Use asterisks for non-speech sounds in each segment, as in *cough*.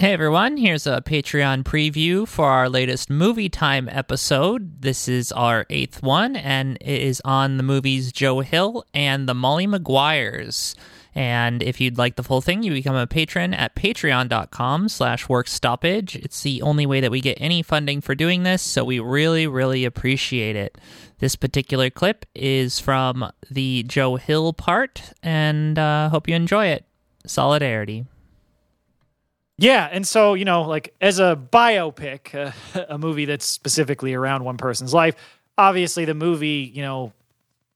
Hey everyone, here's a Patreon preview for our latest movie time episode. This is our eighth one, and it is on the movies Joe Hill and the Molly Maguires. And if you'd like the full thing, you become a patron at patreon.com slash workstoppage. It's the only way that we get any funding for doing this, so we really, really appreciate it. This particular clip is from the Joe Hill part, and uh, hope you enjoy it. Solidarity. Yeah, and so you know, like as a biopic, uh, *laughs* a movie that's specifically around one person's life, obviously the movie, you know,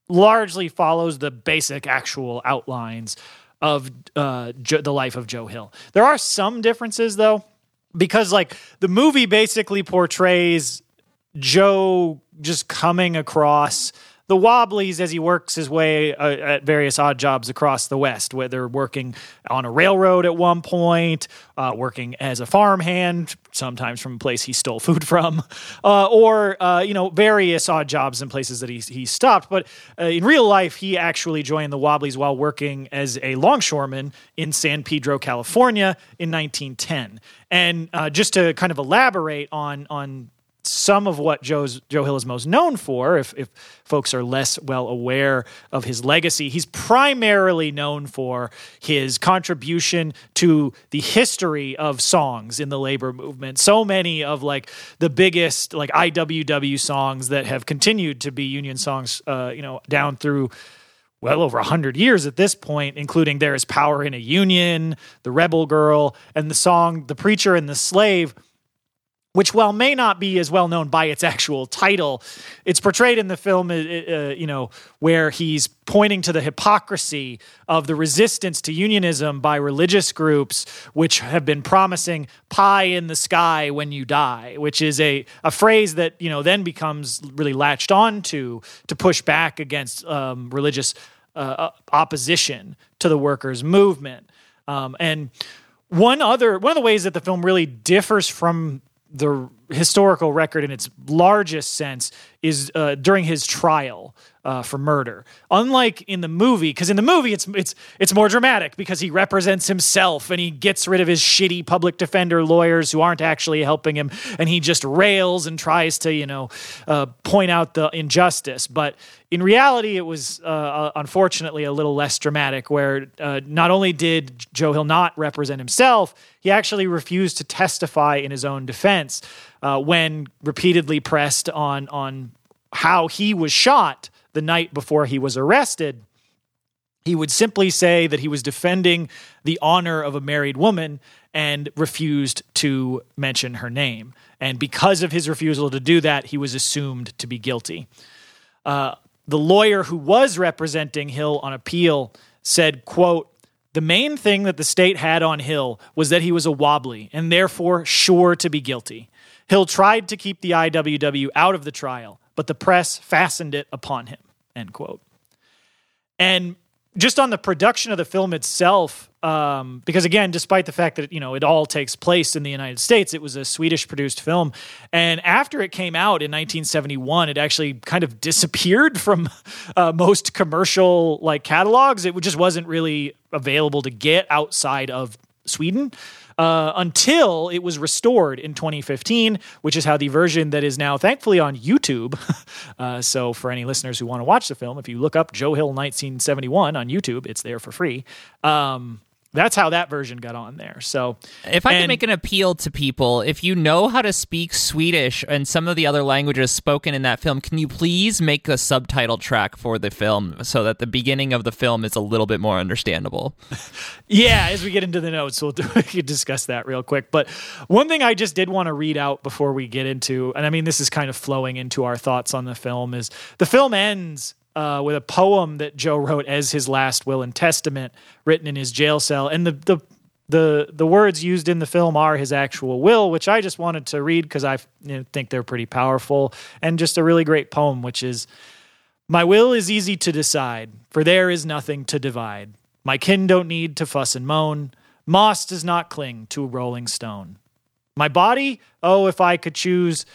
largely follows the basic actual outlines of uh, jo- the life of Joe Hill. There are some differences though, because like the movie basically portrays Joe just coming across the Wobblies as he works his way uh, at various odd jobs across the West, whether working on a railroad at one point, uh, working as a farmhand, sometimes from a place he stole food from, *laughs* uh, or uh, you know various odd jobs in places that he he stopped. But uh, in real life, he actually joined the Wobblies while working as a longshoreman in San Pedro, California, in 1910. And uh, just to kind of elaborate on on some of what Joe's Joe Hill is most known for, if, if folks are less well aware of his legacy, he's primarily known for his contribution to the history of songs in the labor movement. So many of like the biggest like IWW songs that have continued to be union songs, uh, you know, down through well over 100 years at this point, including There is Power in a Union, The Rebel Girl, and the song The Preacher and the Slave which while may not be as well known by its actual title it's portrayed in the film uh, uh, you know where he's pointing to the hypocrisy of the resistance to unionism by religious groups which have been promising pie in the sky when you die which is a, a phrase that you know then becomes really latched on to to push back against um, religious uh, opposition to the workers movement. Um, and one other one of the ways that the film really differs from the historical record in its largest sense is uh, during his trial uh, for murder. Unlike in the movie, because in the movie it's it's it's more dramatic because he represents himself and he gets rid of his shitty public defender lawyers who aren't actually helping him, and he just rails and tries to you know uh, point out the injustice. But in reality, it was uh, uh, unfortunately a little less dramatic, where uh, not only did Joe Hill not represent himself, he actually refused to testify in his own defense when repeatedly pressed on on how he was shot the night before he was arrested, he would simply say that he was defending the honor of a married woman and refused to mention her name. And because of his refusal to do that, he was assumed to be guilty. Uh, the lawyer who was representing Hill on appeal said, quote, the main thing that the state had on Hill was that he was a wobbly and therefore sure to be guilty. Hill tried to keep the IWW out of the trial, but the press fastened it upon him. End quote. And just on the production of the film itself, um, because again, despite the fact that you know it all takes place in the United States, it was a Swedish produced film, and after it came out in 1971, it actually kind of *laughs* disappeared from uh, most commercial like catalogs. It just wasn't really available to get outside of Sweden uh, until it was restored in 2015, which is how the version that is now thankfully on YouTube. *laughs* uh, so, for any listeners who want to watch the film, if you look up Joe Hill 1971 on YouTube, it's there for free. Um, that's how that version got on there. So, if I and, can make an appeal to people, if you know how to speak Swedish and some of the other languages spoken in that film, can you please make a subtitle track for the film so that the beginning of the film is a little bit more understandable? *laughs* yeah, as we get into the notes, we'll do, *laughs* we can discuss that real quick. But one thing I just did want to read out before we get into, and I mean, this is kind of flowing into our thoughts on the film, is the film ends uh, with a poem that Joe wrote as his last will and testament, written in his jail cell. And the the the the words used in the film are his actual will, which I just wanted to read because I you know, think they're pretty powerful and just a really great poem, which is. My will is easy to decide, for there is nothing to divide. My kin don't need to fuss and moan. Moss does not cling to a rolling stone. My body, oh, if I could choose,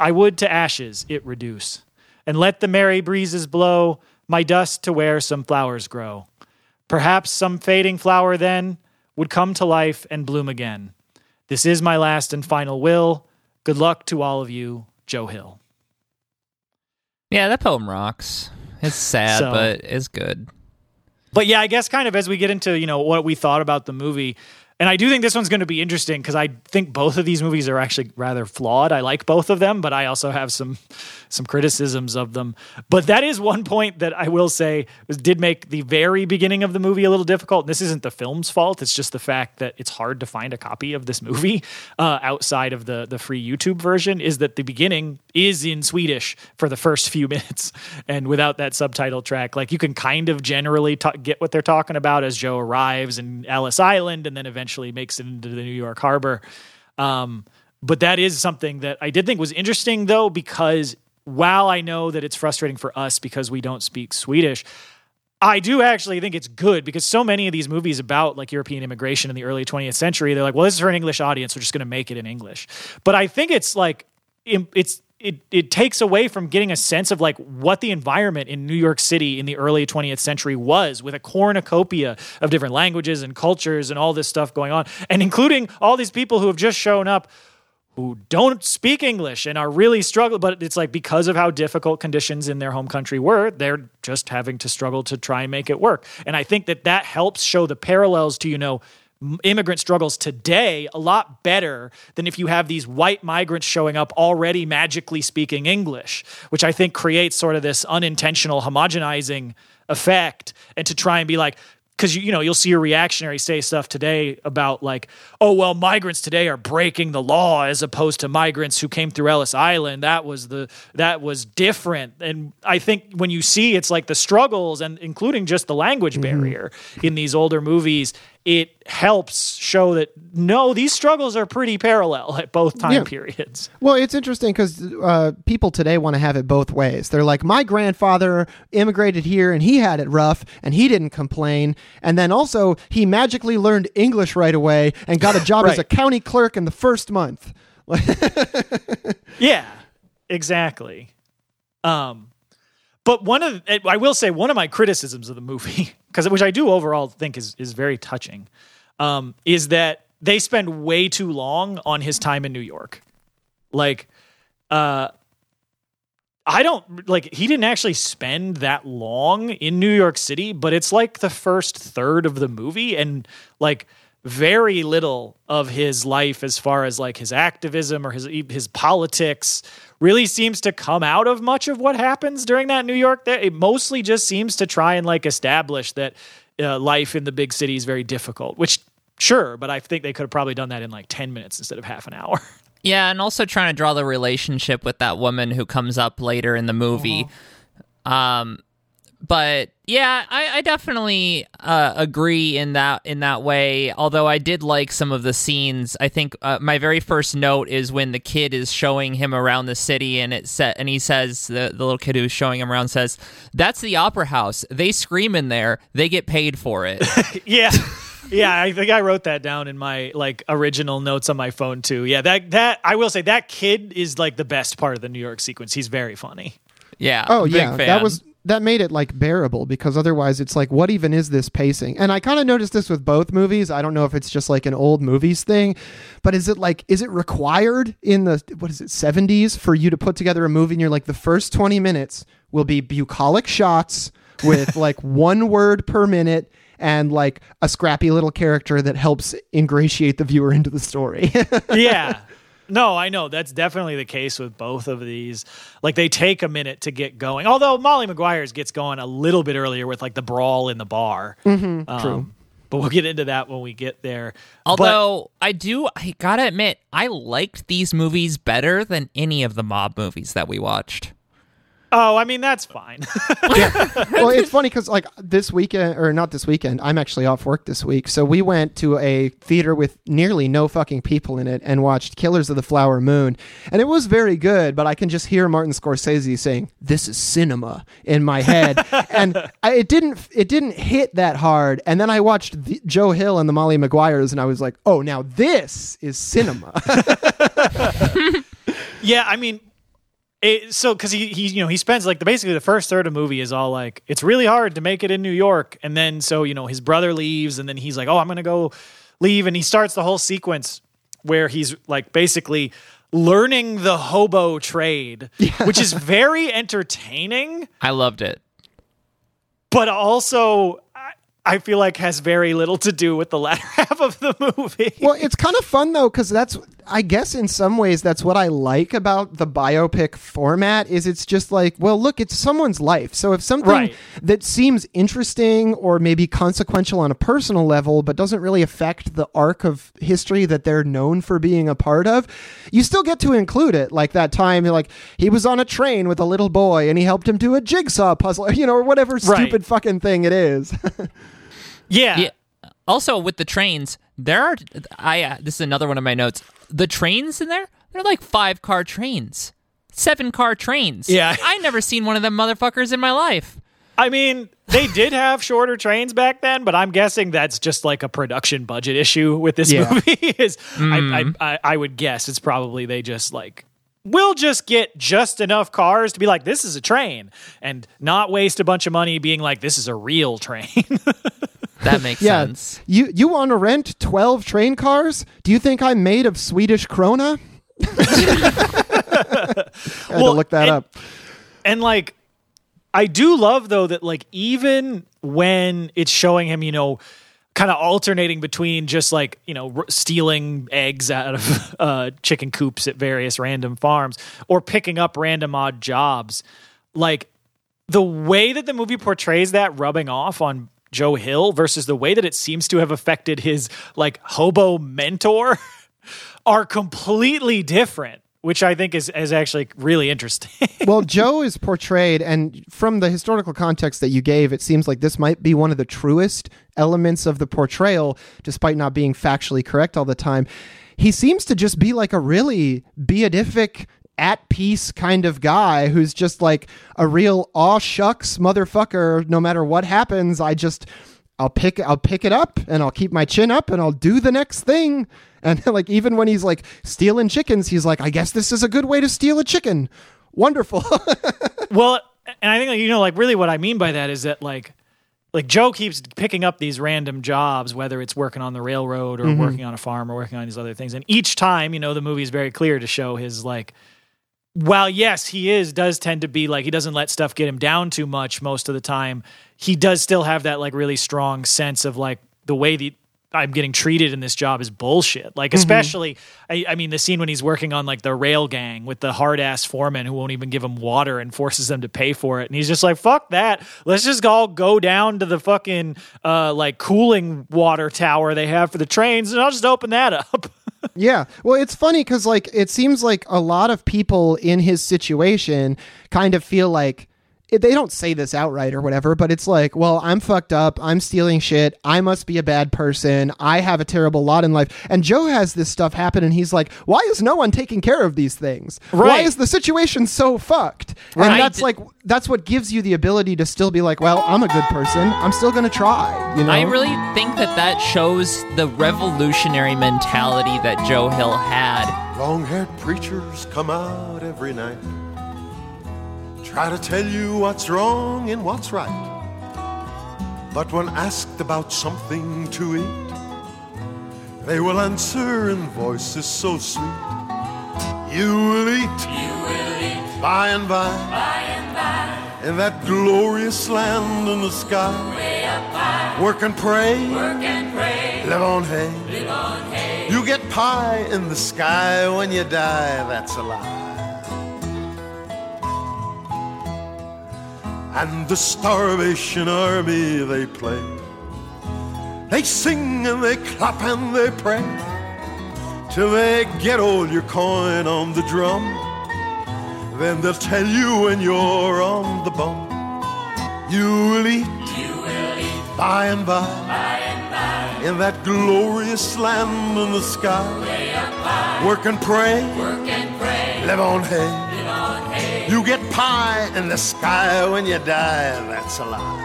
I would to ashes it reduce and let the merry breezes blow my dust to where some flowers grow. Perhaps some fading flower then would come to life and bloom again. This is my last and final will. Good luck to all of you, Joe Hill. Yeah, that poem rocks. It's sad, So- but it's good. But yeah, I guess kind of as we get into, you know, what we thought about the movie, and I do think this one's going to be interesting because I think both of these movies are actually rather flawed. I like both of them, but I also have some some criticisms of them. But that is one point that I will say did make the very beginning of the movie a little difficult. And this isn't the film's fault; it's just the fact that it's hard to find a copy of this movie uh, outside of the the free YouTube version. Is that the beginning is in Swedish for the first few *laughs* minutes, and without that subtitle track, like you can kind of generally get what they're talking about as Joe arrives in Ellis Island, and then eventually makes it into the New York Harbor. Um, but that is something that I did think was interesting, though, because while I know that it's frustrating for us because we don't speak Swedish, I do actually think it's good because so many of these movies about like European immigration in the early 20th century, they're like, well, this is for an English audience. We're just going to make it in English. But I think it's like, it's, it, it takes away from getting a sense of like what the environment in New York City in the early 20th century was with a cornucopia of different languages and cultures and all this stuff going on, and including all these people who have just shown up who don't speak English and are really struggling. But it's like because of how difficult conditions in their home country were, they're just having to struggle to try and make it work. And I think that that helps show the parallels to, you know, immigrant struggles today a lot better than if you have these white migrants showing up already magically speaking English, which I think creates sort of this unintentional homogenizing effect. And to try and be like, because you, you know you'll see a reactionary say stuff today about like oh well migrants today are breaking the law as opposed to migrants who came through Ellis Island that was the that was different and I think when you see it's like the struggles and including just the language mm-hmm. barrier in these older movies it helps show that no these struggles are pretty parallel at both time Yeah. periods Well, it's interesting because uh, people today want to have it both ways. They're like, my grandfather immigrated here and he had it rough and he didn't complain. And then also, he magically learned English right away and got a *laughs* job as a county clerk in the first month. *laughs* Yeah, exactly. Um, but one of I will say one of my criticisms of the movie, *laughs* because which I do overall think is is very touching, um, is that they spend way too long on his time in New York. Like, uh, I don't like he didn't actually spend that long in New York City, but it's like the first third of the movie and like very little of his life as far as like his activism or his his politics really seems to come out of much of what happens during that New York there. It mostly just seems to try and like establish that uh, life in the big city is very difficult which sure but I think they could have probably done that in like 10 minutes instead of half an hour. *laughs* Yeah, and also trying to draw the relationship with that woman who comes up later in the movie. Um, but yeah, I, I definitely uh, agree in that in that way. Although I did like some of the scenes. I think uh, my very first note is when the kid is showing him around the city, and it set and he says the the little kid who's showing him around says, "That's the opera house. They scream in there. They get paid for it." *laughs* yeah yeah i think i wrote that down in my like original notes on my phone too yeah that that i will say that kid is like the best part of the new york sequence he's very funny yeah. Oh big yeah, fan. that was that made it like bearable because otherwise it's like what even is this pacing? And I kind of noticed this with both movies. I don't know if it's just like an old movies thing, but is it like is it required in the what is it 70s for you to put together a movie and you're like the first 20 minutes will be bucolic shots with *laughs* like one word per minute and like a scrappy little character that helps ingratiate the viewer into the story. *laughs* yeah no i know. That's definitely the case with both of these. Like they take a minute to get going. Although Molly Maguires gets going a little bit earlier with like the brawl in the bar. Mm-hmm, true. but we'll get into that when we get there. But- Although I do, I gotta admit, I liked these movies better than any of the mob movies that we watched. Oh i mean that's fine *laughs* well, it's funny because like this weekend, or not this weekend, I'm actually off work this week. So we went to a theater with nearly no fucking people in it and watched Killers of the Flower Moon, and it was very good. But I can just hear Martin Scorsese saying, "This is cinema" in my head, *laughs* and I, it didn't it didn't hit that hard. And then I watched the, Joe Hill and the Molly Maguires, and I was like, "Oh, now this is cinema." *laughs* Yeah, I mean, it, so because he he you know he spends like the basically the first third of the movie is all like it's really hard to make it in New York, and then so you know his brother leaves, and then he's like, oh, I'm gonna go leave, and he starts the whole sequence where he's like basically learning the hobo trade, which is very entertaining, I loved it. but also I- I feel like has very little to do with the latter *laughs* half of the movie. Well, it's kind of fun though because that's I guess in some ways that's what I like about the biopic format is it's just like, well, look, it's someone's life. So if something Right. that seems interesting or maybe consequential on a personal level but doesn't really affect the arc of history that they're known for being a part of, you still get to include it. Like that time like he was on a train with a little boy and he helped him do a jigsaw puzzle, *laughs* you know, or whatever stupid fucking thing it is. *laughs* yeah. Yeah. Also, with the trains, there are. I uh, this is another one of my notes. The trains in there, they're like five car trains, seven car trains. Yeah. *laughs* I never seen one of them motherfuckers in my life. I mean, they did have shorter trains back then, but I'm guessing that's just like a production budget issue with this Yeah. movie. *laughs* Is I, I, mm. I, I would guess it's probably they just like we'll just get just enough cars to be like this is a train and not waste a bunch of money being like this is a real train. *laughs* That makes *laughs* Yeah. sense. You you want to rent 12 train cars? Do you think I'm made of Swedish krona? *laughs* I had to Well, look that and- up. and like I do love though that like even when it's showing him, you know, kind of alternating between just like you know r- stealing eggs out of *laughs* uh, chicken coops at various random farms or picking up random odd jobs, like the way that the movie portrays that rubbing off on Joe Hill versus the way that it seems to have affected his like hobo mentor *laughs* are completely different, which I think is is actually really interesting. *laughs* well, Joe is portrayed, and from the historical context that you gave, it seems like this might be one of the truest elements of the portrayal, despite not being factually correct all the time. He seems to just be like a really beatific, at peace kind of guy who's just like a real aw shucks motherfucker. No matter what happens, I just. I'll pick I'll pick it up and I'll keep my chin up and I'll do the next thing. *laughs* And like even when he's like stealing chickens, he's like, I guess this is a good way to steal a chicken. Wonderful. *laughs* Well, and I think like, you know, like really what I mean by that is that like, like Joe keeps picking up these random jobs, whether it's working on the railroad or mm-hmm. working on a farm or working on these other things. And each time, you know, the movie is very clear to show his like, while yes, he is does tend to be like he doesn't let stuff get him down too much most of the time. He does still have that like really strong sense of like the way that I'm getting treated in this job is bullshit. Like especially, I, I mean, the scene when he's working on like the rail gang with the hard ass foreman who won't even give him water and forces them to pay for it, and he's just like, "Fuck that! Let's just all go down to the fucking uh, like cooling water tower they have for the trains, and I'll just open that up." *laughs* Yeah. Well, it's funny because, like, it seems like a lot of people in his situation kind of feel like they don't say this outright or whatever, but it's like, well, I'm fucked up. I'm stealing shit. I must be a bad person. I have a terrible lot in life. And Joe has this stuff happen, and he's like, why is no one taking care of these things? Why is the situation so fucked? And that's like, that's what gives you the ability to still be like, well, I'm a good person. I'm still going to try. You know? I really think that that shows the revolutionary mentality that Joe Hill had. Long haired preachers come out every night, try to tell you what's wrong and what's right. But when asked about something to eat, they will answer in voices so sweet. You will eat, you will eat by and by, by and by, in that glorious land in the sky. Way up high, work and pray, work and pray, live on hay, live on hay. You get pie in the sky when you die. That's a lie. And the starvation army they play. They sing and they clap and they pray till they get all your coin on the drum. Then they'll tell you when you're on the bum. You will eat, you will eat by and by, by and by, in that glorious land in the sky. Work and pray, work and pray, live on hay. You get pie in the sky when you die, that's a lie.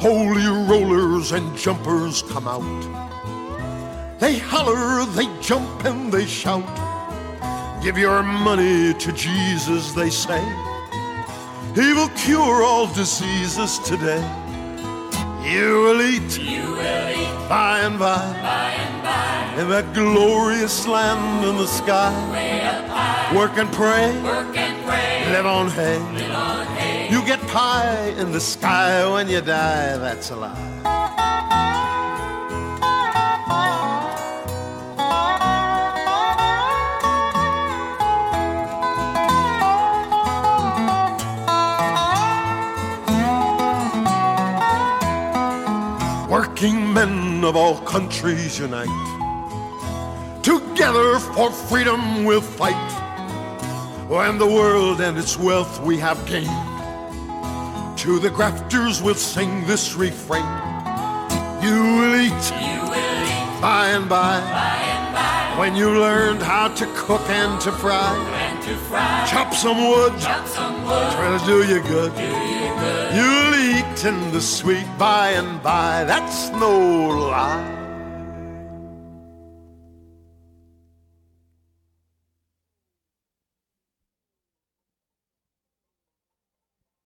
Holy rollers and jumpers come out. They holler, they jump, and they shout. Give your money to Jesus, they say. He will cure all diseases today. You will eat, you will eat By and by, by and by, in that glorious land in the sky, way up high, work and pray, work and pray, live on hay. live on hay. You get pie in the sky when you die, that's a lie. Men of all countries unite. Together for freedom we'll fight. And the world and its wealth we have gained. To the grafters we'll sing this refrain. You will eat You will eat by and by by and by, when you learned how to cook and to fry. and to fry, Chop some wood, chop some wood, try to do you good. do you good. You'll eat in the sweet by and by. That's no lie.